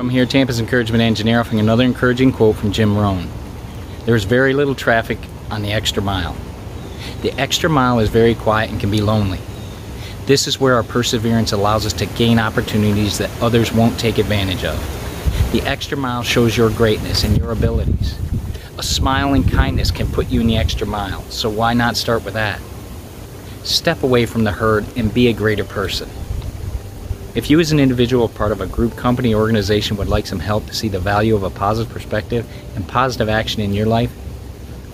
From here, Tampa's Encouragement Engineer offering another encouraging quote from Jim Rohn. There is very little traffic on the extra mile. The extra mile is very quiet and can be lonely. This is where our perseverance allows us to gain opportunities that others won't take advantage of. The extra mile shows your greatness and your abilities. A smile and kindness can put you in the extra mile, so why not start with that? Step away from the herd and be a greater person. If you as an individual part of a group, company, organization would like some help to see the value of a positive perspective and positive action in your life,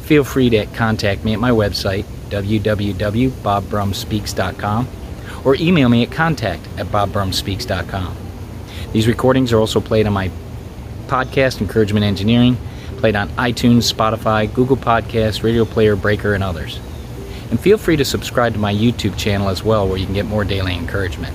feel free to contact me at my website, www.bobbrumspeaks.com, or email me at contact at bobbrumspeaks.com. These recordings are also played on my podcast, Encouragement Engineering, played on iTunes, Spotify, Google Podcasts, Radio Player, Breaker, and others. And feel free to subscribe to my YouTube channel as well, where you can get more daily encouragement